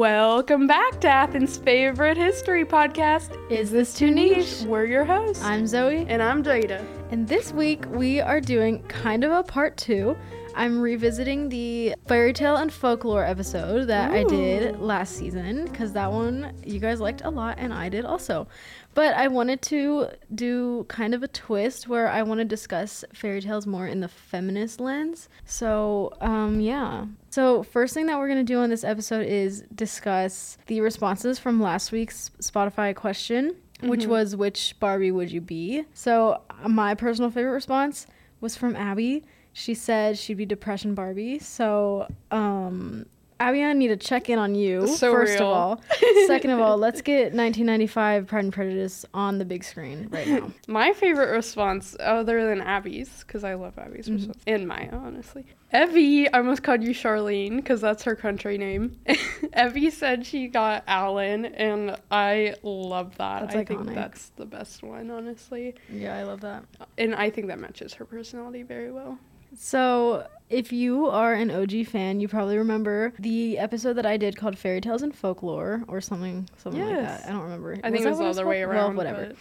Welcome back to Athens' favorite history podcast. Is this too niche? We're your hosts. I'm Zoe, and I'm Jada. And this week we are doing kind of a part two. I'm revisiting the fairy tale and folklore episode that I did last season because that one you guys liked a lot and I did also. But I wanted to do kind of a twist where I want to discuss fairy tales more in the feminist lens. So, um, yeah. So, first thing that we're going to do on this episode is discuss the responses from last week's Spotify question, which Mm-hmm. was which Barbie would you be? So, uh, my personal favorite response was from Abby. She said she'd be Depression Barbie. So, um, Abby, I need to check in on you, So first real. of all. Second of all, let's get 1995 Pride and Prejudice on the big screen right now. My favorite response, other than Abby's, because I love Abby's Mm-hmm. response, and Maya, honestly. Evie, I almost called you Charlene, because that's her country name. Evie said she got Alan, and I love that. That's I think that's the best one, honestly. Yeah, I love that. And I think that matches her personality very well. So, if you are an OG fan, you probably remember the episode that I did called Fairy Tales and Folklore or something something like Yes. that. I don't remember. I think it was the other way around. Well, whatever.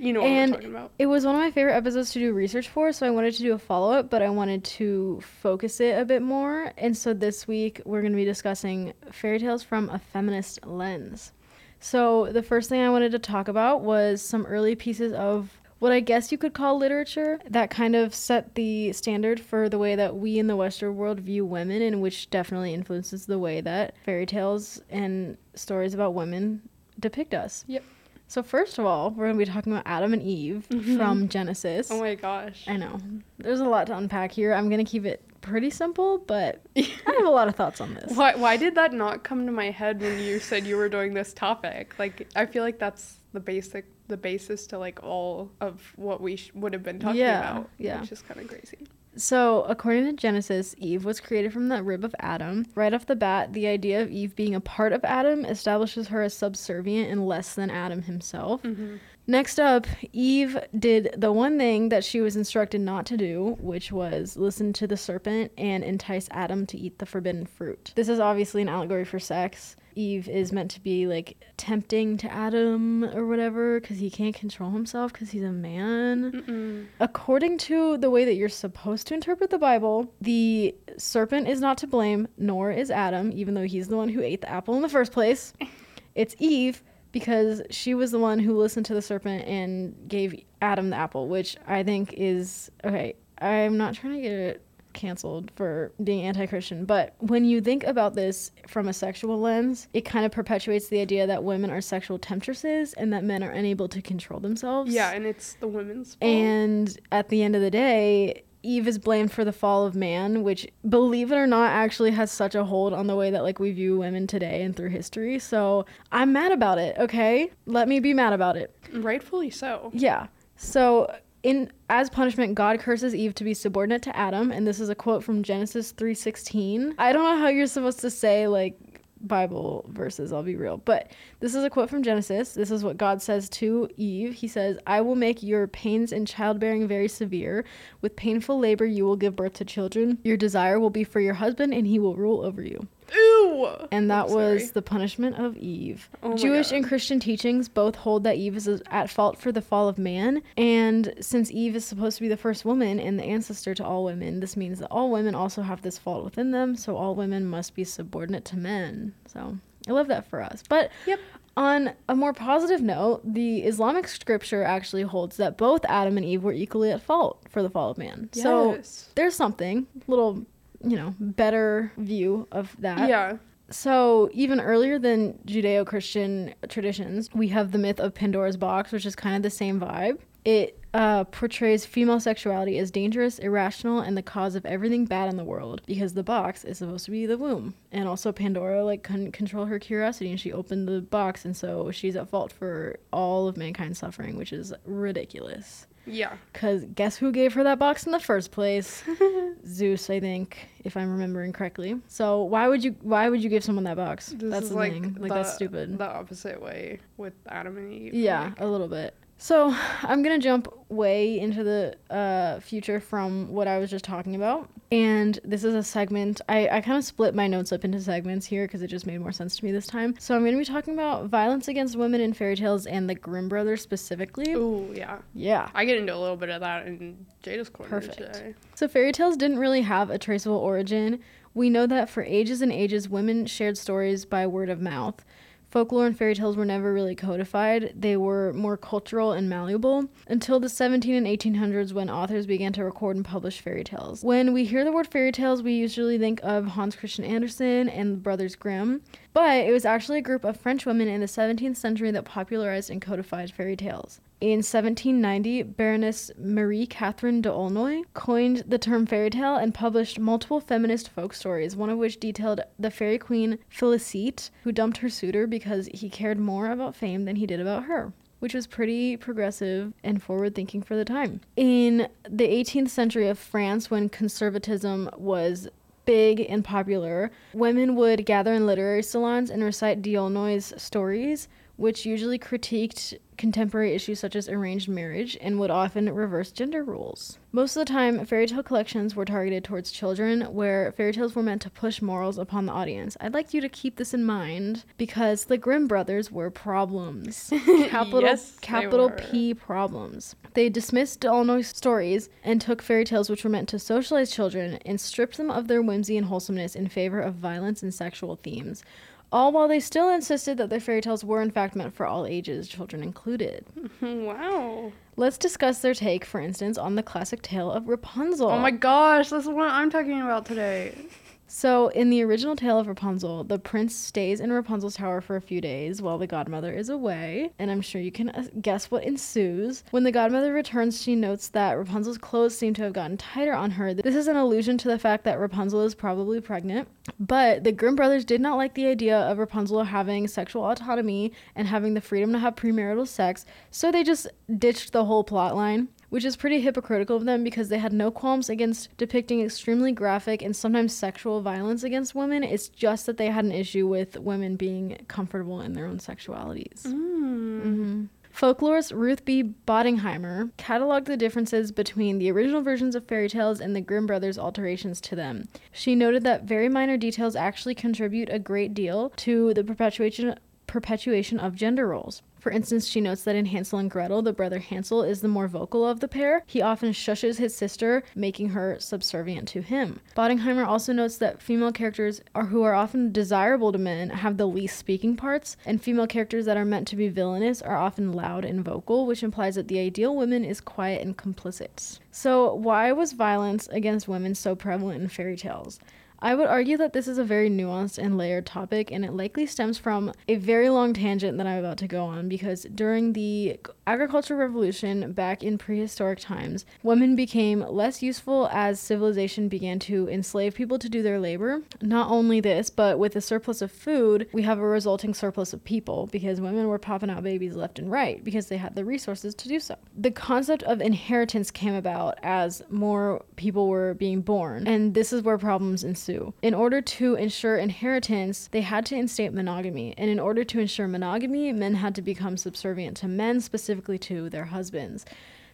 You know what And we're talking about. It was one of my favorite episodes to do research for, so I wanted to do a follow up, but I wanted to focus it a bit more. And so this week we're going to be discussing fairy tales from a feminist lens. So the first thing I wanted to talk about was some early pieces of what I guess you could call literature that kind of set the standard for the way that we in the Western world view women, and which definitely influences the way that fairy tales and stories about women depict us. Yep. So first of all, we're gonna be talking about Adam and Eve from Genesis. Oh my gosh. I know there's a lot to unpack here. I'm gonna keep it pretty simple, but I have a lot of thoughts on this. Why, why did that not come to my head when you said you were doing this topic? Like, I feel like that's the basic, the basis to like all of what we sh- would have been talking Yeah, about. yeah. Which is kind of crazy. So, according to Genesis, Eve was created from the rib of Adam. Right off the bat, the idea of Eve being a part of Adam establishes her as subservient and less than Adam himself. Mm-hmm. Next up, Eve did the one thing that she was instructed not to do, which was listen to the serpent and entice Adam to eat the forbidden fruit. This is obviously an allegory for sex. Eve is meant to be like tempting to Adam or whatever because he can't control himself because he's a man. Mm-mm. According to the way that you're supposed to interpret the Bible, the serpent is not to blame, nor is Adam, even though he's the one who ate the apple in the first place. It's Eve because she was the one who listened to the serpent and gave Adam the apple, which I think is okay. I'm not trying to get it canceled for being anti-Christian, but when you think about this from a sexual lens, it kind of perpetuates the idea that women are sexual temptresses and that men are unable to control themselves. Yeah, and it's the women's fault. And at the end of the day, Eve is blamed for the fall of man, which, believe it or not, actually has such a hold on the way that like we view women today and through history. So I'm mad about it. Okay, let me be mad about it. Rightfully so. Yeah. So in as punishment, God curses Eve to be subordinate to Adam, and this is a quote from Genesis three sixteen. I don't know how you're supposed to say like Bible verses, I'll be real. But this is a quote from Genesis. This is what God says to Eve. He says, I will make your pains in childbearing very severe. With painful labor, you will give birth to children. Your desire will be for your husband, and he will rule over you. Ew. And that was the punishment of Eve. Oh Jewish God. and Christian teachings both hold that Eve is at fault for the fall of man. And since Eve is supposed to be the first woman and the ancestor to all women, this means that all women also have this fault within them. So all women must be subordinate to men. So I love that for us. But Yep. on a more positive note, the Islamic scripture actually holds that both Adam and Eve were equally at fault for the fall of man. So there's something, little, you know, better view of that. yeah. So, even earlier than Judeo Christian traditions, we have the myth of Pandora's box, which is kind of the same vibe. It uh, portrays female sexuality as dangerous, irrational, and the cause of everything bad in the world because the box is supposed to be the womb. And also, Pandora like couldn't control her curiosity and she opened the box, and so she's at fault for all of mankind's suffering, which is ridiculous. Yeah. Because guess who gave her that box in the first place? Zeus, I think, if I'm remembering correctly. So why would you why would you give someone that box? This that's the like thing. Like the, that's stupid. The opposite way with Adam and Eve. yeah, like- a little bit. So I'm gonna jump way into the uh, future from what I was just talking about, and this is a segment. I, I kind of split my notes up into segments here because it just made more sense to me this time. So I'm gonna be talking about violence against women in fairy tales and the Grimm brothers specifically. Ooh, yeah. Yeah. I get into a little bit of that in Jada's corner Perfect. today. So fairy tales didn't really have a traceable origin. We know that for ages and ages, women shared stories by word of mouth. Folklore and fairy tales were never really codified. They were more cultural and malleable until the 17 and 1800s when authors began to record and publish fairy tales. When we hear the word fairy tales, we usually think of Hans Christian Andersen and the Brothers Grimm, but it was actually a group of French women in the 17th century that popularized and codified fairy tales. In 1790, Baroness Marie Catherine de d'Aulnoy coined the term fairy tale and published multiple feminist folk stories, one of which detailed the fairy queen Felicite, who dumped her suitor because he cared more about fame than he did about her. Which was pretty progressive and forward thinking for the time. In the 18th century of France, when conservatism was big and popular, women would gather in literary salons and recite d'Aulnoy's stories, which usually critiqued contemporary issues such as arranged marriage and would often reverse gender roles. Most of the time, fairy tale collections were targeted towards children, where fairy tales were meant to push morals upon the audience. I'd like you to keep this in mind because the Grimm brothers were problems. Capital Yes, capital. P problems. They dismissed D'Aulnoy's stories and took fairy tales which were meant to socialize children and stripped them of their whimsy and wholesomeness in favor of violence and sexual themes. All while they still insisted that their fairy tales were in fact meant for all ages, children included. Wow. Let's discuss their take, for instance, on the classic tale of Rapunzel. Oh my gosh, this is what I'm talking about today. So, in the original tale of Rapunzel, the prince stays in Rapunzel's tower for a few days while the godmother is away, and I'm sure you can uh, guess what ensues. When the godmother returns, she notes that Rapunzel's clothes seem to have gotten tighter on her. This is an allusion to the fact that Rapunzel is probably pregnant, but the Grimm brothers did not like the idea of Rapunzel having sexual autonomy and having the freedom to have premarital sex, so they just ditched the whole plot line which is pretty hypocritical of them because they had no qualms against depicting extremely graphic and sometimes sexual violence against women. It's just that they had an issue with women being comfortable in their own sexualities. hmm Folklorist Ruth B. Bottigheimer cataloged the differences between the original versions of fairy tales and the Grimm brothers' alterations to them. She noted that very minor details actually contribute a great deal to the perpetuation perpetuation of gender roles. For instance, she notes that in Hansel and Gretel, the brother Hansel is the more vocal of the pair. He often shushes his sister, making her subservient to him. Bottigheimer also notes that female characters are who are often desirable to men have the least speaking parts, and female characters that are meant to be villainous are often loud and vocal, which implies that the ideal woman is quiet and complicit. So, why was violence against women so prevalent in fairy tales? I would argue that this is a very nuanced and layered topic, and it likely stems from a very long tangent that I'm about to go on because during the agricultural revolution back in prehistoric times, women became less useful as civilization began to enslave people to do their labor. Not only this, but with a surplus of food, we have a resulting surplus of people because women were popping out babies left and right because they had the resources to do so. The concept of inheritance came about as more people were being born, and this is where problems ensue. In order to ensure inheritance, they had to instate monogamy, and in order to ensure monogamy, men had to become subservient to men, specifically to their husbands.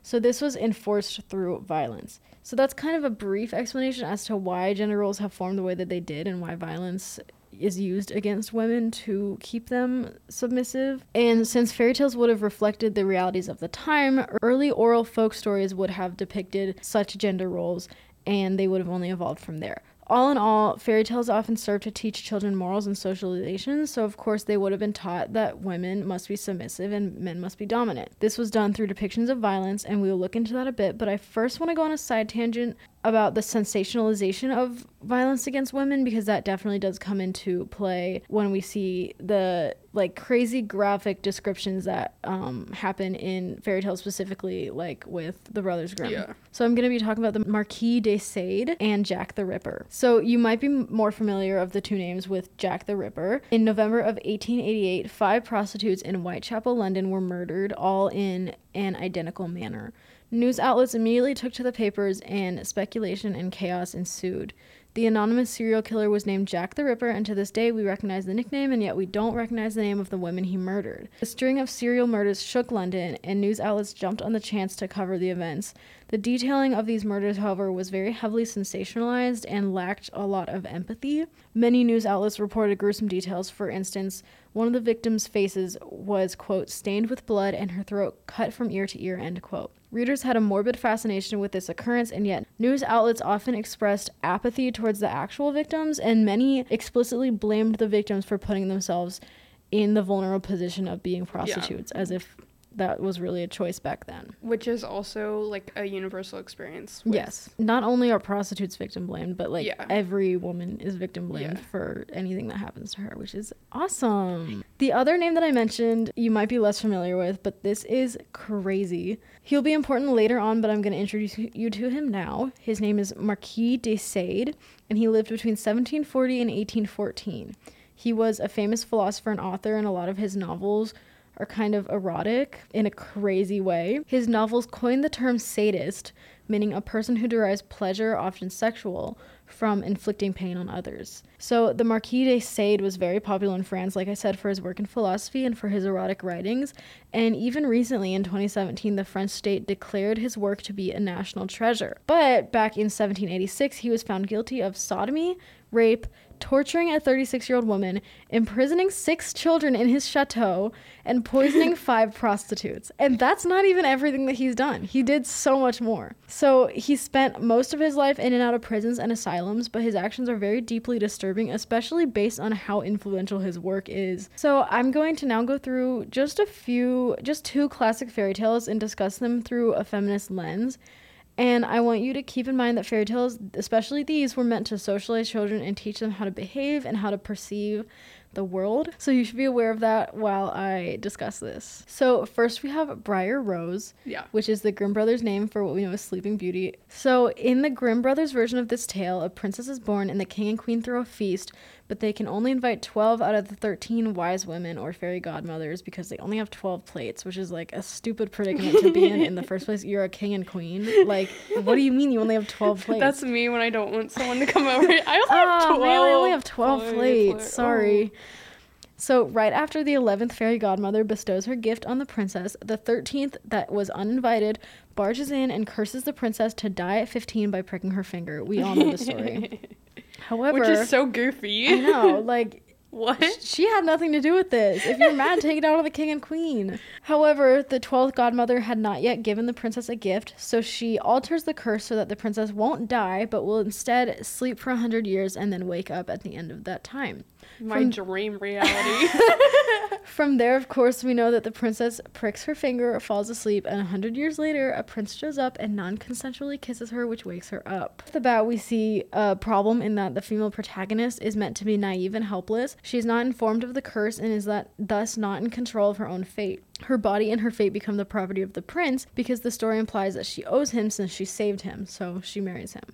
So this was enforced through violence. So that's kind of a brief explanation as to why gender roles have formed the way that they did and why violence is used against women to keep them submissive. And since fairy tales would have reflected the realities of the time, early oral folk stories would have depicted such gender roles and they would have only evolved from there. All in all, fairy tales often serve to teach children morals and socialization, so of course they would have been taught that women must be submissive and men must be dominant. This was done through depictions of violence, and we will look into that a bit, but I first want to go on a side tangent about the sensationalization of violence against women because that definitely does come into play when we see the like crazy graphic descriptions that um, happen in fairy tales specifically like with the brothers grimm. Yeah. so i'm going to be talking about the marquis de sade and jack the ripper. So you might be more familiar of the two names with jack the ripper. In november of 1888 five prostitutes in whitechapel london were murdered all in an identical manner News outlets immediately took to the papers and speculation and chaos ensued. The anonymous serial killer was named Jack the Ripper, and to this day we recognize the nickname, and yet we don't recognize the name of the women he murdered. The string of serial murders shook London, and news outlets jumped on the chance to cover the events. The detailing of these murders, however, was very heavily sensationalized and lacked a lot of empathy. Many news outlets reported gruesome details. For instance, one of the victims' faces was, quote, stained with blood and her throat cut from ear to ear, end quote. Readers had a morbid fascination with this occurrence, and yet news outlets often expressed apathy towards the actual victims, and many explicitly blamed the victims for putting themselves in the vulnerable position of being prostitutes, as if that was really a choice back then. Which is also like a universal experience. Yes. Not only are prostitutes victim blamed, but like Yeah. every woman is victim blamed Yeah. for anything that happens to her, which is awesome. The other name that I mentioned, you might be less familiar with, but this is crazy. He'll be important later on, but I'm going to introduce you to him now. His name is Marquis de Sade, and he lived between 1740 and 1814. He was a famous philosopher and author, and a lot of his novels are kind of erotic in a crazy way. His novels coined the term sadist, meaning a person who derives pleasure, often sexual, from inflicting pain on others. So the Marquis de Sade was very popular in France, like I said, for his work in philosophy and for his erotic writings. And even recently, in 2017, the French state declared his work to be a national treasure. But back in 1786, he was found guilty of sodomy, rape, torturing a 36 year old woman, imprisoning six children in his chateau, and poisoning five prostitutes. And that's not even everything that he's done. He did so much more. So he spent most of his life in and out of prisons and asylums, but his actions are very deeply disturbing, especially based on how influential his work is. So I'm going to now go through just a few, just two classic fairy tales and discuss them through a feminist lens. And I want you to keep in mind that fairy tales, especially these, were meant to socialize children and teach them how to behave and how to perceive the world. So you should be aware of that while I discuss this. So, first we have Briar Rose, Yeah. which is the Grimm brothers' name for what we know as Sleeping Beauty. So, in the Grimm brothers' version of this tale, a princess is born and the king and queen throw a feast, but they can only invite 12 out of the 13 wise women or fairy godmothers because they only have 12 plates, which is like a stupid predicament to be in in the first place. You're a king and queen. Like, what do you mean you only have 12 plates? That's me when I don't want someone to come over. I only have Oh, 12. man, I only have 12 plates. Sorry. Oh. So, right after the 11th fairy godmother bestows her gift on the princess, the 13th, that was uninvited, barges in and curses the princess to die at 15 by pricking her finger. We all know the story. However, Which is so goofy. I know, like, what? she had nothing to do with this. If you're mad, take it out on the king and queen. However, the 12th godmother had not yet given the princess a gift, so she alters the curse so that the princess won't die, but will instead sleep for 100 years and then wake up at the end of that time. My From- dream reality. From there, of course, we know that the princess pricks her finger, falls asleep, and a hundred years later, a prince shows up and non consensually kisses her, which wakes her up. Off the bat, we see a problem in that the female protagonist is meant to be naive and helpless. She's not informed of the curse and is that, thus not in control of her own fate. Her body and her fate become the property of the prince because the story implies that she owes him since she saved him, so she marries him.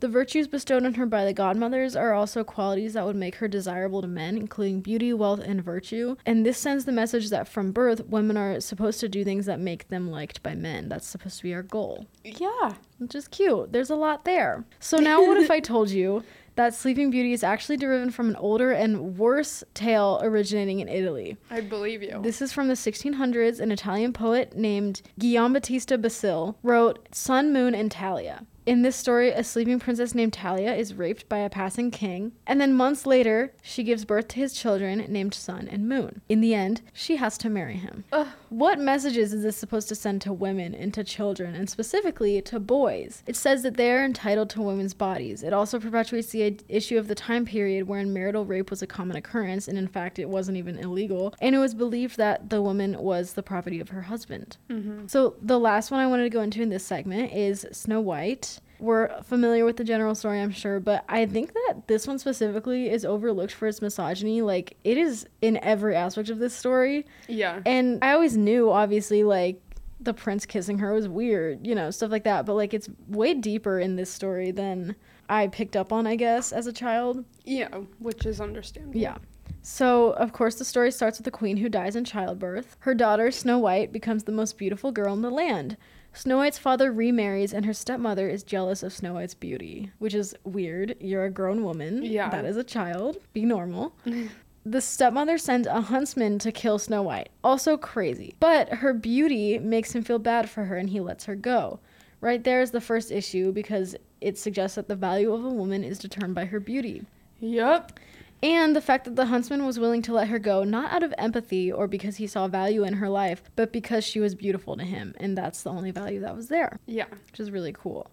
The virtues bestowed on her by the godmothers are also qualities that would make her desirable to men, including beauty, wealth, and virtue. And this sends the message that from birth, women are supposed to do things that make them liked by men. That's supposed to be our goal, yeah. which is cute. There's a lot there. So, now what if I told you that Sleeping Beauty is actually derived from an older and worse tale originating in Italy? I believe you. This is from the 1600s. An Italian poet named Guillaume Battista Basile wrote Sun, Moon, and Talia. In this story, a sleeping princess named Talia is raped by a passing king, and then months later, she gives birth to his children named Sun and Moon. In the end, she has to marry him. Ugh. What messages is this supposed to send to women and to children, and specifically to boys? It says that they are entitled to women's bodies. It also perpetuates the issue of the time period wherein marital rape was a common occurrence, and in fact, it wasn't even illegal. And it was believed that the woman was the property of her husband. Mm-hmm. So, the last one I wanted to go into in this segment is Snow White. We're familiar with the general story, I'm sure, but I think that this one specifically is overlooked for its misogyny. Like, it is in every aspect of this story. Yeah. And I always knew, obviously, like the prince kissing her was weird, you know, stuff like that. But like, it's way deeper in this story than I picked up on, I guess, as a child. Yeah, which is understandable. Yeah. So, of course, the story starts with a queen who dies in childbirth. Her daughter, Snow White, becomes the most beautiful girl in the land. Snow White's father remarries, and her stepmother is jealous of Snow White's beauty, which is weird. You're a grown woman. Yeah. That is a child. Be normal. the stepmother sends a huntsman to kill Snow White. Also crazy. But her beauty makes him feel bad for her, and he lets her go. Right there is the first issue because it suggests that the value of a woman is determined by her beauty. Yep. And the fact that the huntsman was willing to let her go, not out of empathy or because he saw value in her life, but because she was beautiful to him. And that's the only value that was there, Yeah. which is really cool.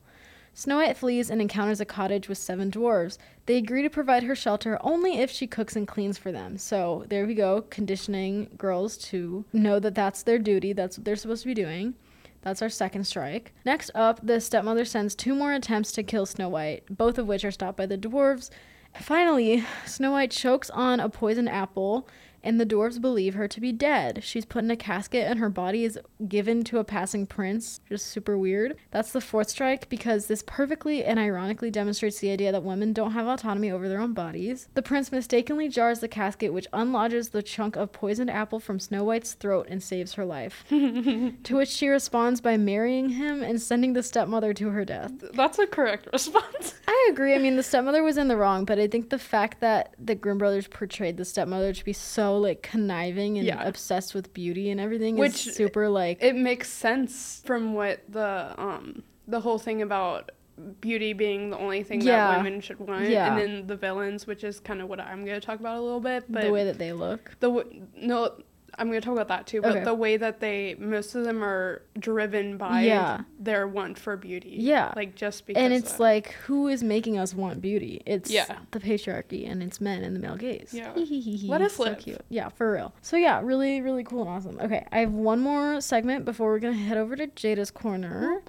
Snow White flees and encounters a cottage with seven dwarves. They agree to provide her shelter only if she cooks and cleans for them. So there we go, conditioning girls to know that that's their duty, that's what they're supposed to be doing. That's our second strike. Next up, the stepmother sends two more attempts to kill Snow White, both of which are stopped by the dwarves. Finally, Snow White chokes on a poisoned apple, and the dwarves believe her to be dead. She's put in a casket, and her body is given to a passing prince. Just super weird. That's the fourth strike because this perfectly and ironically demonstrates the idea that women don't have autonomy over their own bodies. The prince mistakenly jars the casket, which unlodges the chunk of poisoned apple from Snow White's throat and saves her life. to which she responds by marrying him and sending the stepmother to her death. That's a correct response. I agree. I mean, the stepmother was in the wrong, but I think the fact that the Grimm brothers portrayed the stepmother to be so like conniving and Yeah. obsessed with beauty and everything Which is super like it makes sense from what the um the whole thing about beauty being the only thing Yeah. that women should want Yeah. and then the villains which is kind of what i'm going to talk about a little bit but the way that they look. the w- no i'm going to talk about that too but Okay. the way that they most of them are driven by Yeah. their want for beauty Yeah. like just because And it's like, who is making us want beauty? It's Yeah. the patriarchy and it's men and the male gaze. Yeah. Let us so live. cute. Yeah, for real. So yeah, really, really cool and awesome. Okay, I have one more segment before we're gonna head over to Jada's corner. Mm-hmm.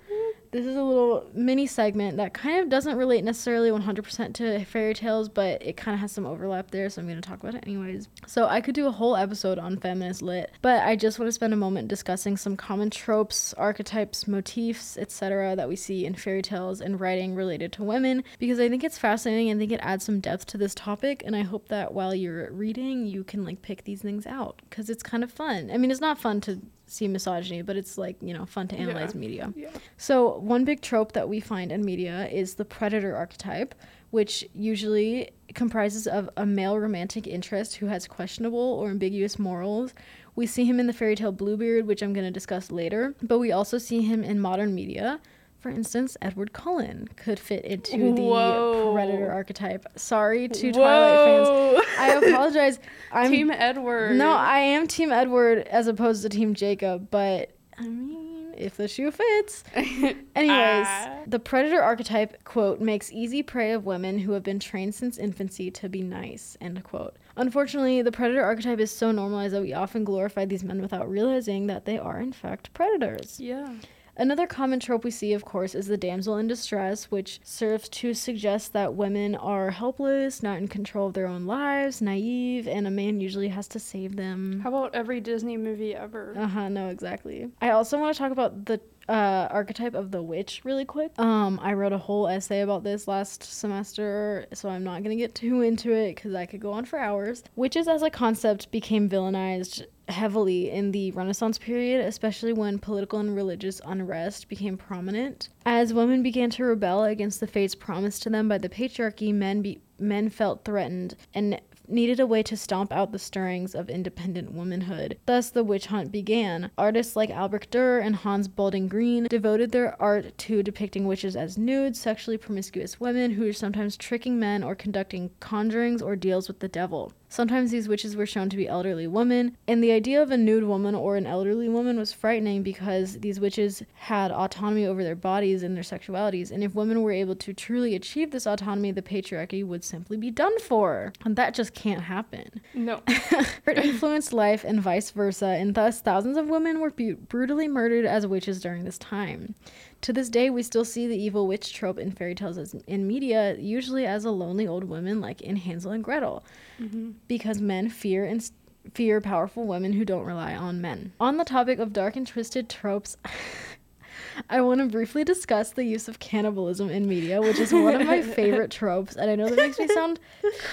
This is a little mini segment that kind of doesn't relate necessarily 100% to fairy tales, but it kind of has some overlap there, so I'm going to talk about it anyways. So, I could do a whole episode on feminist lit, but I just want to spend a moment discussing some common tropes, archetypes, motifs, etc., that we see in fairy tales and writing related to women, because I think it's fascinating and I think it adds some depth to this topic. And I hope that while you're reading, you can like pick these things out because it's kind of fun. I mean, it's not fun to see misogyny, but it's like, you know, fun to analyze Yeah. media. yeah So, one big trope that we find in media is the predator archetype, which usually comprises of a male romantic interest who has questionable or ambiguous morals. We see him in the fairy tale Bluebeard, which I'm going to discuss later, but we also see him in modern media. For instance, Edward Cullen could fit into the Whoa. predator archetype. Sorry to Twilight fans. I apologize. I'm team edward no, I am Team Edward as opposed to Team Jacob, but I mean, if the shoe fits. Anyways, Ah. the predator archetype, quote, makes easy prey of women who have been trained since infancy to be nice, end quote. Unfortunately, the predator archetype is so normalized that we often glorify these men without realizing that they are, in fact, predators. yeah Another common trope we see, of course, is the damsel in distress, which serves to suggest that women are helpless, not in control of their own lives, naive, and a man usually has to save them. how about every disney movie ever Uh huh. No, exactly. I also want to talk about the uh, archetype of the witch really quick. Um, I wrote a whole essay about this last semester, so I'm not gonna get too into it because I could go on for hours. Witches as a concept became villainized heavily in the Renaissance period, especially when political and religious unrest became prominent. As women began to rebel against the fates promised to them by the patriarchy, men be- men felt threatened and needed a way to stomp out the stirrings of independent womanhood. Thus, the witch hunt began. Artists like Albrecht Dürer and Hans Baldung Grien devoted their art to depicting witches as nude, sexually promiscuous women who were sometimes tricking men or conducting conjurings or deals with the devil. Sometimes these witches were shown to be elderly women, and the idea of a nude woman or an elderly woman was frightening because these witches had autonomy over their bodies and their sexualities, and if women were able to truly achieve this autonomy, the patriarchy would simply be done for. And that just can't happen. no It influenced life and vice versa, and thus thousands of women were bu- brutally murdered as witches during this time. To this day, we still see the evil witch trope in fairy tales as, in media, usually as a lonely old woman like in Hansel and Gretel, mm-hmm. because men fear and s- fear powerful women who don't rely on men. On the topic of dark and twisted tropes, I want to briefly discuss the use of cannibalism in media, which is one of my favorite tropes. And I know that makes me sound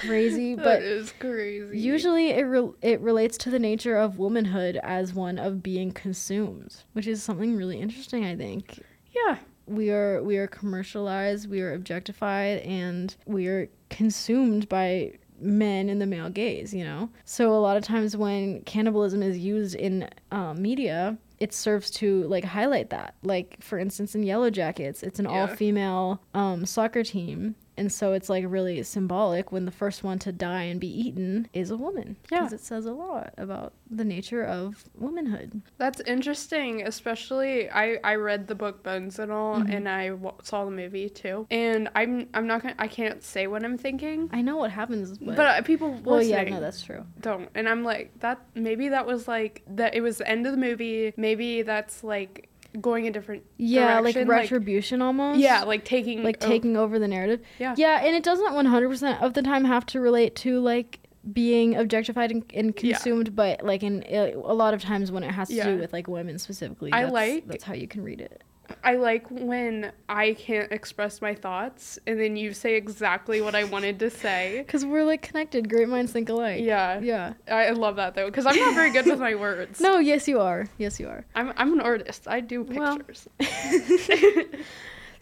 crazy, but crazy. usually it re- it relates to the nature of womanhood as one of being consumed, which is something really interesting. I think yeah, we are we are commercialized, we are objectified, and we are consumed by men in the male gaze. You know, so a lot of times when cannibalism is used in uh, media, it serves to like highlight that. Like for instance, in Yellow Jackets, it's an Yeah. all female um, soccer team. And so it's like really symbolic when the first one to die and be eaten is a woman. Because Yeah. it says a lot about the nature of womanhood. that's interesting. Especially, I I read the book Bones and all, Mhm. and I w- saw the movie too. And I'm I'm not gonna I can't say what I'm thinking, I know what happens, but, but, uh, people well, listening yeah, no, that's true. don't. And I'm like that. Maybe that was like that. It was the end of the movie. Maybe that's like going a different Yeah, like direction, retribution almost. yeah, like taking like o- taking over the narrative. Yeah. Yeah, and it doesn't 100% of the time have to relate to like being objectified and, and Yeah. consumed, but like in a a lot of times when it has to Yeah. do with like women specifically, I that's, like- that's how you can read it. I like when I can't express my thoughts and then you say exactly what I wanted to say. Because we're like connected, great minds think alike. Yeah. Yeah. I I love that though because I'm not very good with my words. No, yes, you are. Yes, you are. I'm I'm an artist. I do Well. pictures.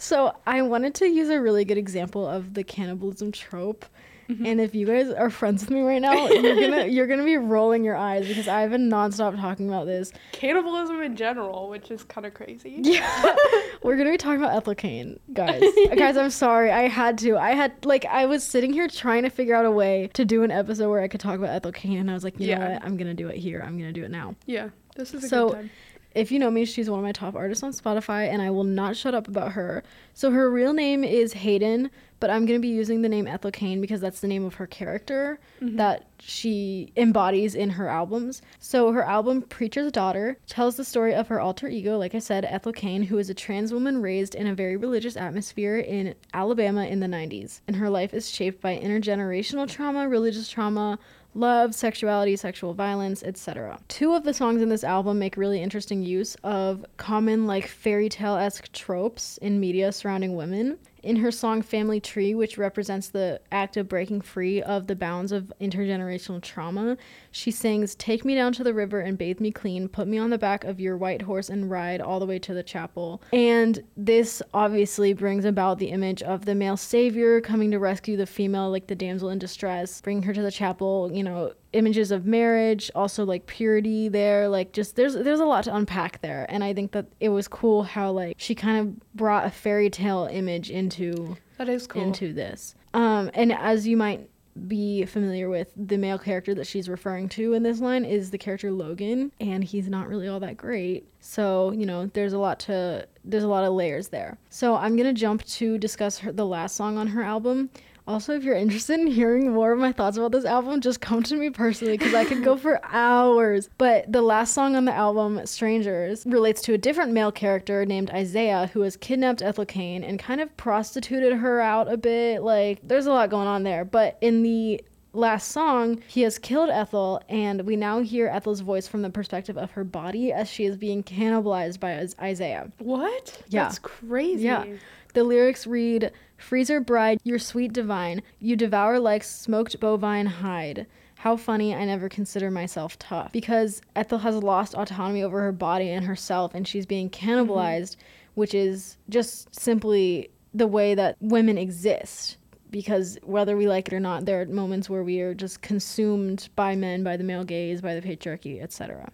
So I wanted to use a really good example of the cannibalism trope. Mm-hmm. And if you guys are friends with me right now, you're gonna you're gonna be rolling your eyes because I've been nonstop talking about this. Cannibalism in general, which is kind of crazy. Yeah, we're gonna be talking about Ethel Cain, guys. guys, I'm sorry, I had to. I had like I was sitting here trying to figure out a way to do an episode where I could talk about Ethel Cain, and I was like, you know Yeah. what, I'm gonna do it here. I'm gonna do it now. Yeah, this is a So- good time. If you know me, she's one of my top artists on Spotify, and I will not shut up about her. So her real name is Hayden, but I'm gonna be using the name Ethel Cain because that's the name of her character Mm-hmm. that she embodies in her albums. So her album Preacher's Daughter tells the story of her alter ego, like I said, Ethel Cain, who is a trans woman raised in a very religious atmosphere in Alabama in the 90s. And her life is shaped by intergenerational trauma, religious trauma, love, sexuality, sexual violence, etc. Two of the songs in this album make really interesting use of common like fairy tale esque tropes in media surrounding women. In her song Family Tree, which represents the act of breaking free of the bounds of intergenerational trauma, she sings, Take me down to the river and bathe me clean, put me on the back of your white horse and ride all the way to the chapel. And this obviously brings about the image of the male savior coming to rescue the female, like the damsel in distress, bring her to the chapel, you know, images of marriage, also like purity there, like just there's there's a lot to unpack there. And I think that it was cool how like she kind of brought a fairy tale image into That is cool. into this. Um, and as you might be familiar with, the male character that she's referring to in this line is the character Logan, and he's not really all that great. So you know, there's a lot to there's a lot of layers there. So I'm gonna jump to discuss her, the last song on her album. Also, if you're interested in hearing more of my thoughts about this album, just come to me personally because I could go for hours. But the last song on the album, Strangers, relates to a different male character named Isaiah who has kidnapped Ethel Cain and kind of prostituted her out a bit. Like, there's a lot going on there. But in the last song, he has killed Ethel, and we now hear Ethel's voice from the perspective of her body as she is being cannibalized by Is- Isaiah. what? Yeah. That's crazy. Yeah. The lyrics read Freezer bride, you're sweet divine. You devour like smoked bovine hide. How funny, I never consider myself tough. Because Ethel has lost autonomy over her body and herself, and she's being mm-hmm. cannibalized, which is just simply the way that women exist. Because whether we like it or not, there are moments where we are just consumed by men, by the male gaze, by the patriarchy, etc.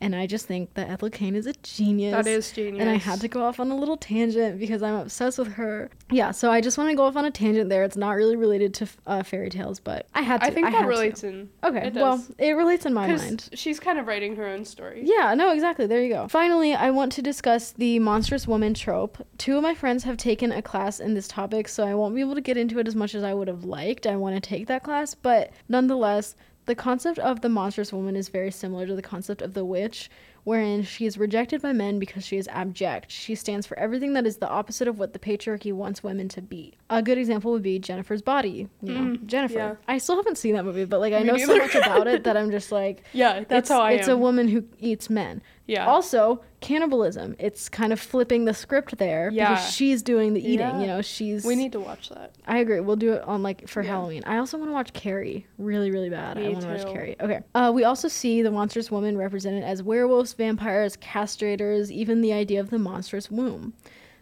And I just think that Ethel Cain is a genius. That is genius. And I had to go off on a little tangent because I'm obsessed with her. Yeah, so I just want to go off on a tangent there. It's not really related to uh, fairy tales, but I had to. I think that had to. relates in. Okay, it well, it relates in my mind. she's kind of writing her own story. Yeah, no, exactly. There you go. Finally, I want to discuss the monstrous woman trope. Two of my friends have taken a class in this topic, so I won't be able to get into it as much as I would have liked. I want to take that class, but nonetheless, the concept of the monstrous woman is very similar to the concept of the witch, wherein she is rejected by men because she is abject. She stands for everything that is the opposite of what the patriarchy wants women to be. A good example would be Jennifer's Body. You know, Jennifer. yeah. I still haven't seen that movie, but like I Me know so much about it that I'm just like, Yeah, that's how I It's am. a woman who eats men. Yeah. Also, cannibalism. It's kind of flipping the script there Yeah. because she's doing the eating. Yeah. You know, she's. We need to watch that. I agree. We'll do it on like for Yeah. Halloween. I also want to watch Carrie. Really, really bad. I want to watch. Carrie. Okay. Uh, we also see the monstrous woman represented as werewolves, vampires, castrators, even the idea of the monstrous womb.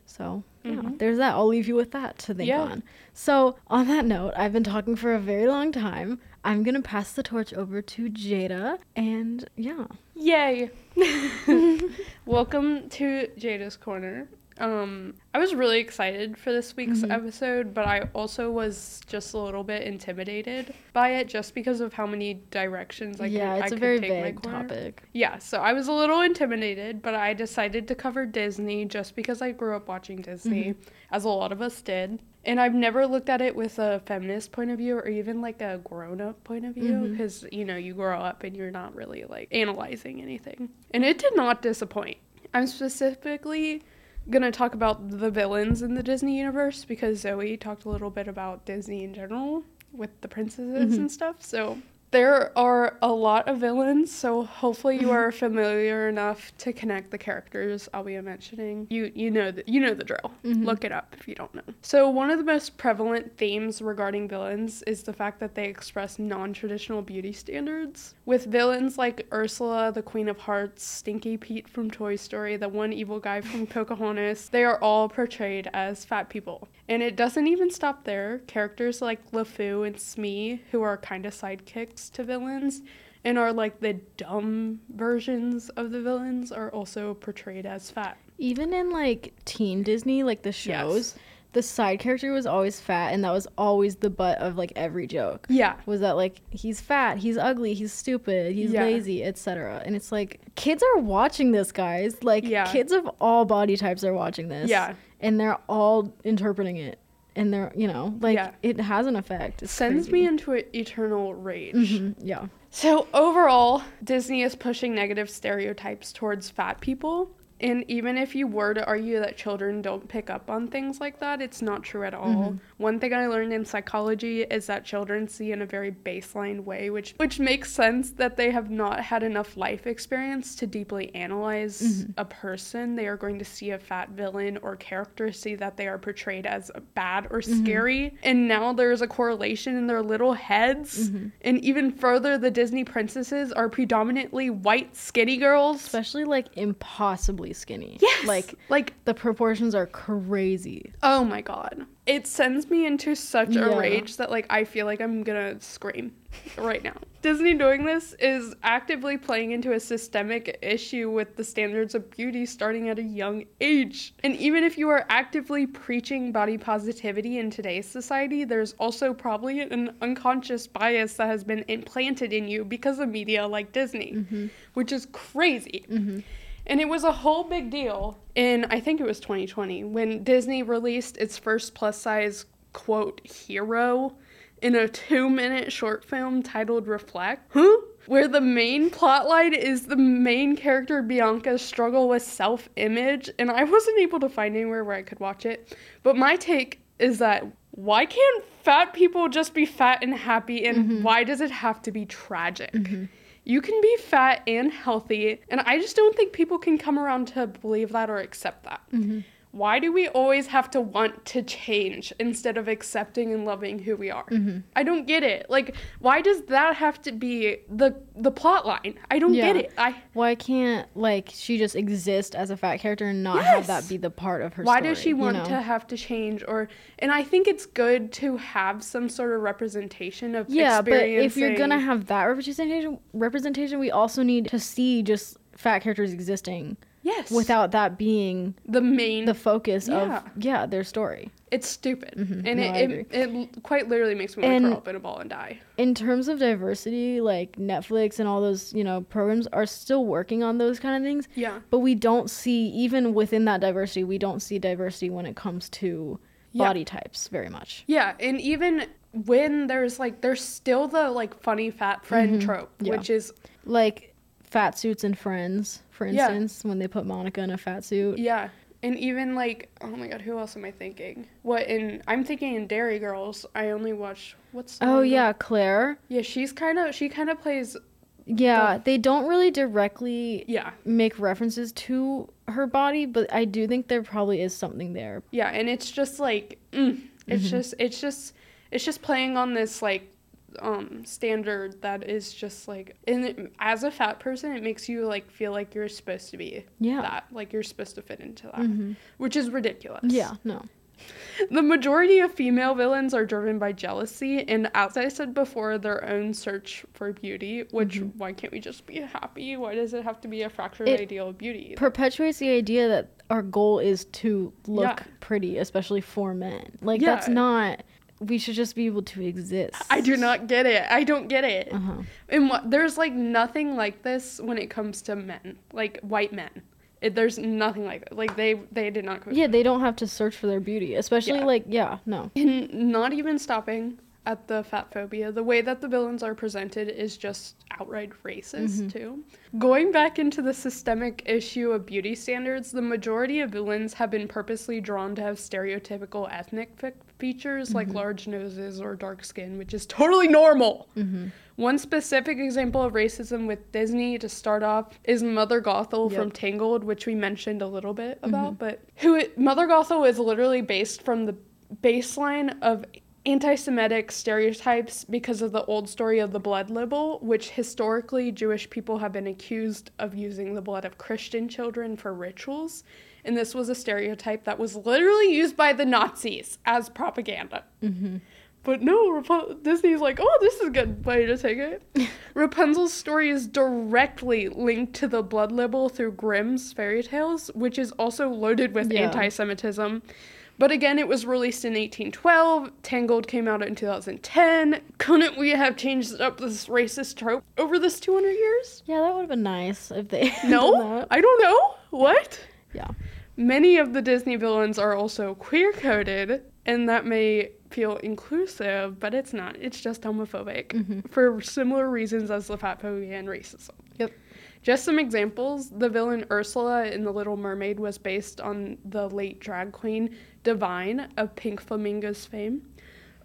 So yeah, Mhm. there's that. I'll leave you with that to think Yeah. on. So on that note, I've been talking for a very long time. I'm gonna pass the torch over to Jada, and yeah, Yay! Welcome to Jada's Corner. Um, I was really excited for this week's Mhm. episode, but I also was just a little bit intimidated by it just because of how many directions I yeah, could, it's I a could very vague topic. Yeah, so I was a little intimidated, but I decided to cover Disney just because I grew up watching Disney, Mhm. as a lot of us did. And I've never looked at it with a feminist point of view or even like a grown up point of view because, you know, you grow up and you're not really like analyzing anything. And it did not disappoint. I'm specifically gonna talk about the villains in the Disney universe because Zoe talked a little bit about Disney in general with the princesses Mhm. and stuff. So there are a lot of villains, so hopefully you are familiar enough to connect the characters I'll be mentioning. You you know the, you know the drill. Mhm. Look it up if you don't know. So one of the most prevalent themes regarding villains is the fact that they express non-traditional beauty standards. With villains like Ursula, the Queen of Hearts, Stinky Pete from Toy Story, the one evil guy from Pocahontas, they are all portrayed as fat people. And it doesn't even stop there. Characters like LeFou and Smee, who are kind of sidekicks to villains and are like the dumb versions of the villains, are also portrayed as fat. Even in like teen Disney, like the shows, the side character was always fat, and that was always the butt of like every joke. Yeah. Was that like he's fat, he's ugly, he's stupid, he's Yeah. lazy, etc. And it's like kids are watching this, guys. Like Yeah. kids of all body types are watching this. Yeah. and they're all interpreting it, and they're you know like Yeah. it has an effect. It's Sends crazy. me into an eternal rage. Mhm, Yeah. So, overall, Disney is pushing negative stereotypes towards fat people. And even if you were to argue that children don't pick up on things like that, it's not true at all. Mhm. One thing I learned in psychology is that children see in a very baseline way, which which makes sense that they have not had enough life experience to deeply analyze Mhm. a person. They are going to see a fat villain or character, see that they are portrayed as bad or Mhm. scary, and now there's a correlation in their little heads. Mhm. And even further, the Disney princesses are predominantly white, skinny girls. Especially like impossibly skinny. Yes. Like like the proportions are crazy. oh my god. It sends me into such a rage that like I feel like I'm gonna scream right now. Disney doing this is actively playing into a systemic issue with the standards of beauty starting at a young age. And even if you are actively preaching body positivity in today's society, there's also probably an unconscious bias that has been implanted in you because of media like Disney, Mhm. which is crazy. Mhm. And it was a whole big deal in, I think it was 2020, when Disney released its first plus size quote hero in a two minute short film titled Reflect. Huh? Where the main plotline is the main character Bianca's struggle with self image. And I wasn't able to find anywhere where I could watch it. But my take is that why can't fat people just be fat and happy? And Mhm. why does it have to be tragic? Mhm. You can be fat and healthy, and I just don't think people can come around to believe that or accept that. Mhm. Why do we always have to want to change instead of accepting and loving who we are? Mhm. I don't get it. Like, why does that have to be the the plot line? I don't Yeah. get it. I Why can't like she just exist as a fat character and not have that be the part of her why story? does she you want know? to have to change or and I think it's good to have some sort of representation of Yeah, but if you're gonna have that representation, representation, we also need to see just fat characters existing yes without that being the main the focus Yeah. of yeah their story. it's stupid Mhm. and No, it, it, it quite literally makes me want And- to curl up in a ball and die In terms of diversity, like Netflix and all those you know programs are still working on those kind of things, yeah but we don't see even within that diversity, we don't see diversity when it comes to Yeah. body types very much. Yeah, and even when there's like there's still the like funny fat friend Mhm, trope, yeah. which is Like fat suits and friends, for Yeah. instance, when they put Monica in a fat suit. yeah. And even like oh my god, who else am I thinking? What in I'm thinking in Derry Girls, I only watch what's the Oh yeah, Claire. Yeah, she's kind of she kind of plays Yeah, they don't really directly Yeah. make references to her body, but I do think there probably is something there. Yeah, and it's just like mm, it's Mhm. just it's just it's just playing on this like um standard that is just like and it, as a fat person it makes you like feel like you're supposed to be Yeah. that like you're supposed to fit into that Mhm. which is ridiculous Yeah, no. the majority of female villains are driven by jealousy and as i said before their own search for beauty which Mhm. why can't we just be happy why does it have to be a fractured It ideal of beauty Perpetuates the idea that our goal is to look Yeah. pretty, especially for men. Like that's not we should just be able to exist. i do not get it i don't get it Uh-huh. And what, there's like nothing like this when it comes to men, like white men. It, there's nothing like that. Like they they did not. Yeah, they don't have to search for their beauty, especially Yeah. like yeah, no. And not even stopping at the fat phobia. The way that the villains are presented is just outright racist Mhm. too. Going back into the systemic issue of beauty standards, the majority of villains have been purposely drawn to have stereotypical ethnic fe- features like Mhm. large noses or dark skin, which is totally normal. Mhm. One specific example of racism with Disney to start off is Mother Gothel from Tangled, which we mentioned a little bit about. Mhm. But who it, Mother Gothel is literally based from the baseline of anti-Semitic stereotypes because of the old story of the blood libel, which historically Jewish people have been accused of using the blood of Christian children for rituals. And this was a stereotype that was literally used by the Nazis as propaganda. Mhm. But no, Disney's like, oh, this is a good way to take it. Rapunzel's story is directly linked to the blood libel through Grimm's fairy tales, which is also loaded with Yeah. anti Semitism. But again, it was released in 1812. Tangled came out in 2010. Couldn't we have changed up this racist trope over this 200 years? Yeah, that would have been nice if they No. I don't know. What? Yeah. Many of the Disney villains are also queer coded, and that may feel inclusive, but it's not. It's just homophobic Mhm. for similar reasons as the fat phobia and racism. Yep. Just some examples the villain Ursula in The Little Mermaid was based on the late drag queen Divine of Pink Flamingo's fame.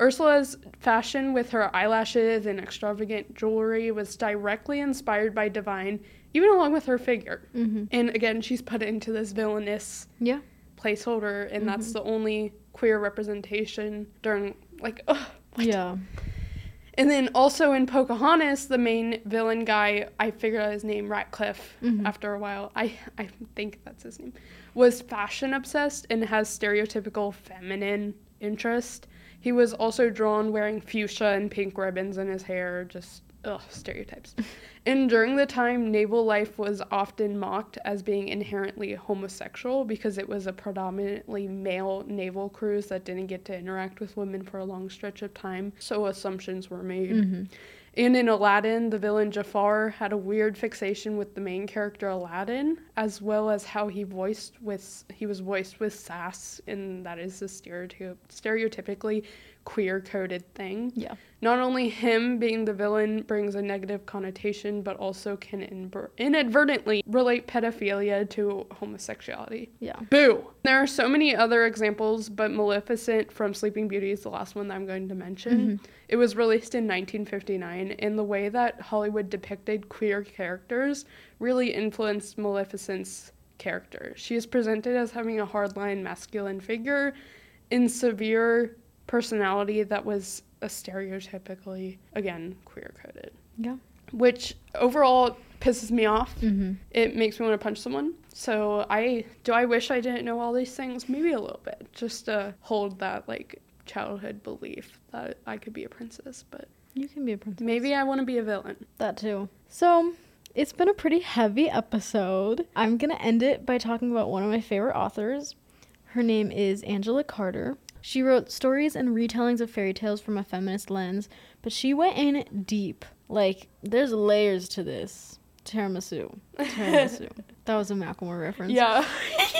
Ursula's fashion with her eyelashes and extravagant jewelry was directly inspired by Divine, even along with her figure. Mhm. And again, she's put into this villainous Yeah. placeholder, and that's Mhm. the only queer representation during, like, ugh. Yeah. And then also in Pocahontas, the main villain guy, I figured out his name, Ratcliffe, Mhm. after a while. I, I think that's his name, was fashion obsessed and has stereotypical feminine interest. He was also drawn wearing fuchsia and pink ribbons in his hair, just ugh, stereotypes. and during the time, naval life was often mocked as being inherently homosexual because it was a predominantly male naval cruise that didn't get to interact with women for a long stretch of time, so assumptions were made. Mhm. And in Aladdin, the villain Jafar had a weird fixation with the main character Aladdin, as well as how he voiced with he was voiced with sass, and that is a stereotyp- stereotypically queer coded thing. Yeah. Not only him being the villain brings a negative connotation, but also can inver- inadvertently relate pedophilia to homosexuality. Yeah. Boo! There are so many other examples, but Maleficent from Sleeping Beauty is the last one that I'm going to mention. Mhm. It was released in 1959, and the way that Hollywood depicted queer characters really influenced Maleficent's character. She is presented as having a hardline masculine figure in severe personality that was a stereotypically, again, queer coded. Yeah. Which overall pisses me off Mhm. it makes me want to punch someone. So I do I wish I didn't know all these things? Maybe a little bit, just to hold that like childhood belief that I could be a princess, but You can be a princess. maybe I want to be a villain. That too. So, it's been a pretty heavy episode. I'm going to end it by talking about one of my favorite authors. Her name is Angela Carter. She wrote stories and retellings of fairy tales from a feminist lens, but she went in deep. Like, there's layers to this. Tiramisu. Tiramisu. that was a Macklemore reference. Yeah.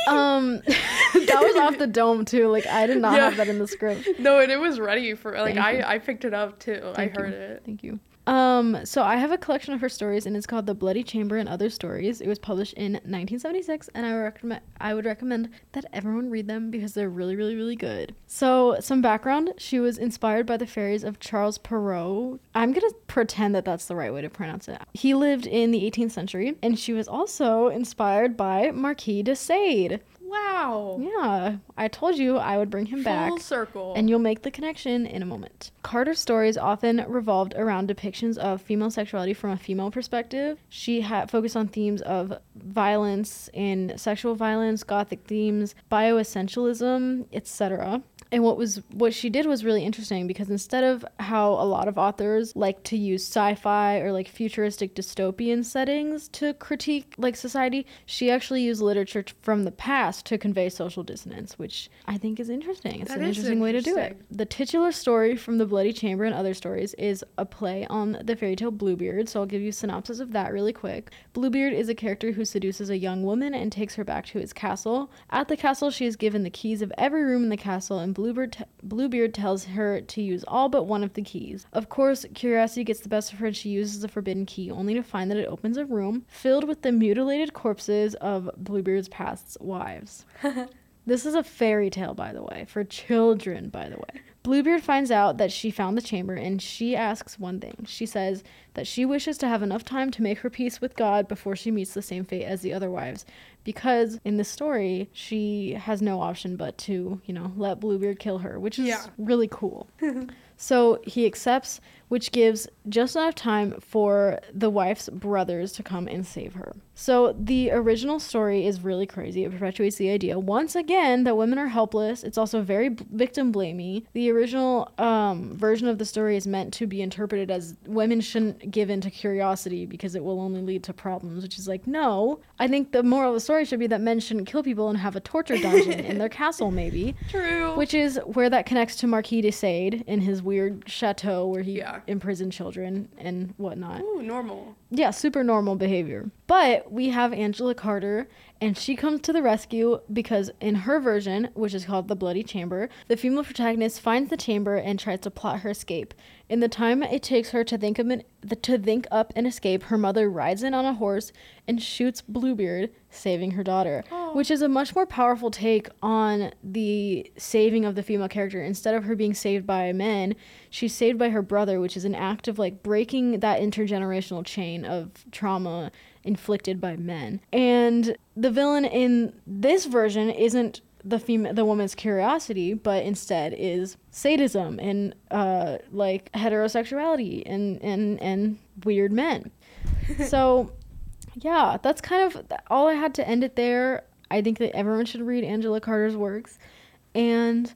Um, that was off the dome too. Like, I did not Yeah. have that in the script. no, and it was ready for like Thank you. I I picked it up too. Thank I heard you. it. Thank you. Um, so I have a collection of her stories, and it's called The Bloody Chamber and Other Stories. It was published in 1976, and I recommend I would recommend that everyone read them because they're really, really, really good. So some background: she was inspired by the fairies of Charles Perrault. I'm gonna pretend that that's the right way to pronounce it. He lived in the 18th century, and she was also inspired by Marquis de Sade. Wow. Yeah, I told you I would bring him back. Full circle. And you'll make the connection in a moment. Carter's stories often revolved around depictions of female sexuality from a female perspective. She had focused on themes of violence and sexual violence, gothic themes, bioessentialism, etc. And what was what she did was really interesting because instead of how a lot of authors like to use sci-fi or like futuristic dystopian settings to critique like society, she actually used literature t- from the past to convey social dissonance, which I think is interesting. It's That an is interesting way to do it. The titular story from the Bloody Chamber and other stories is a play on the fairy tale Bluebeard, so I'll give you a synopsis of that really quick. Bluebeard is a character who seduces a young woman and takes her back to his castle. At the castle, she is given the keys of every room in the castle, and Bluebeard, t- Bluebeard tells her to use all but one of the keys. Of course, curiosity gets the best of her, and she uses the forbidden key, only to find that it opens a room filled with the mutilated corpses of Bluebeard's past wives. This is a fairy tale, by the way, for children, by the way. Bluebeard finds out that she found the chamber and she asks one thing. She says that she wishes to have enough time to make her peace with God before she meets the same fate as the other wives. Because in this story, she has no option but to, you know, let Bluebeard kill her, which is Yeah. really cool. So he accepts, which gives just enough time for the wife's brothers to come and save her. So the original story is really crazy. It perpetuates the idea, once again, that women are helpless. It's also very b- victim blamey. The original um, version of the story is meant to be interpreted as women shouldn't give in to curiosity because it will only lead to problems, which is like, no. I think the moral of the story should be that men shouldn't kill people and have a torture dungeon in their castle, maybe. True. Which is where that connects to Marquis de Sade in his weird chateau where he Yeah. Imprisoned children and whatnot. Ooh, normal. Yeah, super normal behavior. But we have Angela Carter, and she comes to the rescue because in her version, which is called The Bloody Chamber, the female protagonist finds the chamber and tries to plot her escape. In the time it takes her to think of an, to think up an escape, her mother rides in on a horse and shoots Bluebeard, saving her daughter, Oh. which is a much more powerful take on the saving of the female character. Instead of her being saved by men, she's saved by her brother, which is an act of like breaking that intergenerational chain of trauma inflicted by men. And the villain in this version isn't the female the woman's curiosity but instead is sadism and uh like heterosexuality and and and weird men so yeah that's kind of all i had to end it there i think that everyone should read angela carter's works and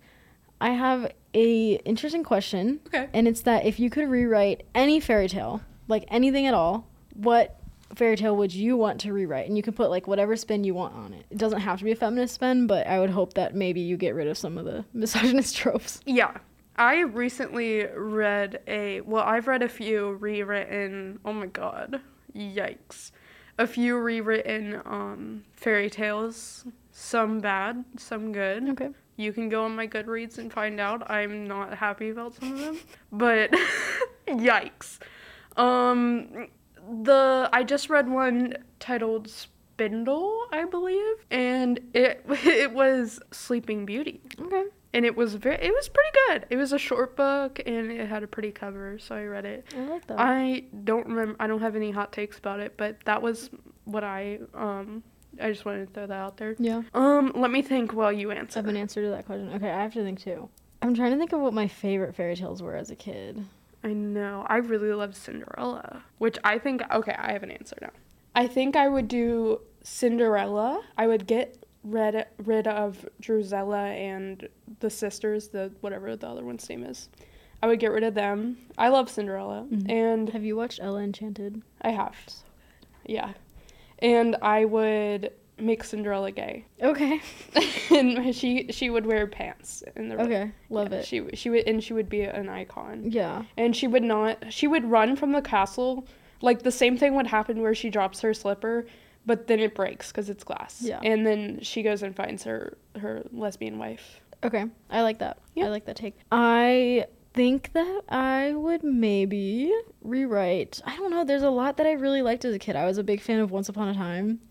i have a interesting question Okay. and it's that if you could rewrite any fairy tale like anything at all what fairy tale would you want to rewrite and you can put like whatever spin you want on it it doesn't have to be a feminist spin but i would hope that maybe you get rid of some of the misogynist tropes Yeah. I recently read a well, I've read a few rewritten oh my god. Yikes. A few rewritten um fairy tales. Some bad, some good. okay You can go on my Goodreads and find out. I'm not happy about some of them. But yikes. Um the I just read one titled Spindle, I believe, and it it was Sleeping Beauty. okay And it was very it was pretty good. It was a short book and it had a pretty cover, so I read it. i like that I don't remember I don't have any hot takes about it, but that was what I um I just wanted to throw that out there. yeah Um, let me think while you answer. I have an answer to that question. Okay, I have to think too. I'm trying to think of what my favorite fairy tales were as a kid. I know. I really love Cinderella, which I think okay, I have an answer now. I think I would do Cinderella. I would get rid rid of Drizella and the sisters, the whatever the other one's name is. I would get rid of them. I love Cinderella, Mhm. and Have you watched Ella Enchanted? I have. So good. yeah, and I would make Cinderella gay, Okay. and she she would wear pants in the Okay, love yeah, it. She she would and she would be an icon. Yeah. and she would not she would run from the castle like the same thing would happen where she drops her slipper but then it breaks because it's glass Yeah. and then she goes and finds her her lesbian wife Okay, I like that. Yeah. I like that take. I think that I would maybe rewrite. I don't know. There's a lot that I really liked as a kid. I was a big fan of Once Upon a Time.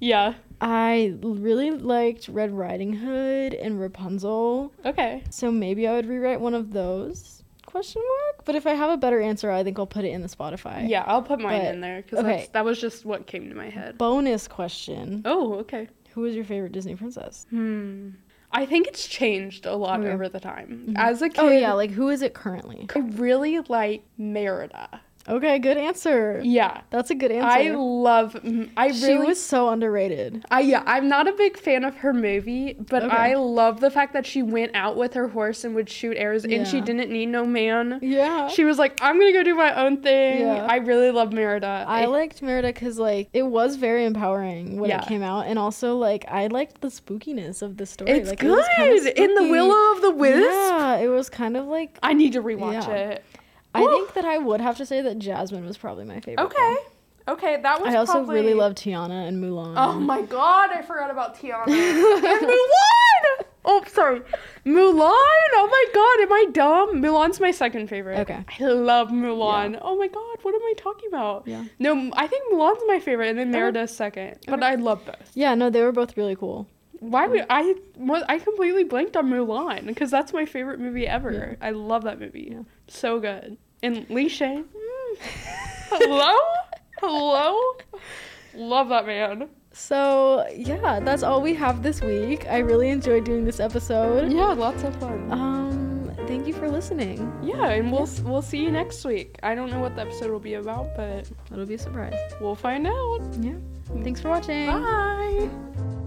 Yeah. I really liked Red Riding Hood and Rapunzel. Okay. So maybe I would rewrite one of those. Question mark. But if I have a better answer, I think I'll put it in the Spotify. Yeah, I'll put mine But- in there because okay. that was just what came to my head. Bonus question: Oh, okay. Who is your favorite Disney princess? Hmm. I think it's changed a lot Okay. over the time. Mhm. As a kid, Oh yeah, like who is it currently? I really like Merida. Okay, good answer. Yeah. That's a good answer. I love. Mm-hmm, I she really. was so underrated. I yeah. I'm not a big fan of her movie, but Okay. I love the fact that she went out with her horse and would shoot arrows, and she didn't need no man. Yeah. She was like, "I'm gonna go do my own thing." Yeah. I really love Merida. I It- liked Merida because like it was very empowering when Yeah. it came out, and also like I liked the spookiness of the story. It's like, it good in the. Will-o'-the-wisp. Yeah, it was kind of like I need to rewatch Yeah. it. I think that I would have to say that Jasmine was probably my favorite. Okay. though. Okay, that was. I also probably... really love Tiana and Mulan. Oh my god, I forgot about Tiana and Mulan. Oh, sorry, Mulan. Oh my god, am I dumb? Mulan's my second favorite. Okay. I love Mulan. Oh my god, what am I talking about? Yeah. No, I think Mulan's my favorite, and then Merida's second. But Okay. I love both. Yeah, no, they were both really cool. Why would I? What I completely blanked on Mulan because that's my favorite movie ever. Yeah. I love that movie. Yeah. So good. And Li Shang. mm, Hello, hello. Love that man. So yeah, that's all we have this week. I really enjoyed doing this episode. Yeah, lots of fun. Um, thank you for listening. yeah, and we'll we'll see you next week. I don't know what the episode will be about, but It'll be a surprise. we'll find out. Yeah. Thanks for watching. Bye.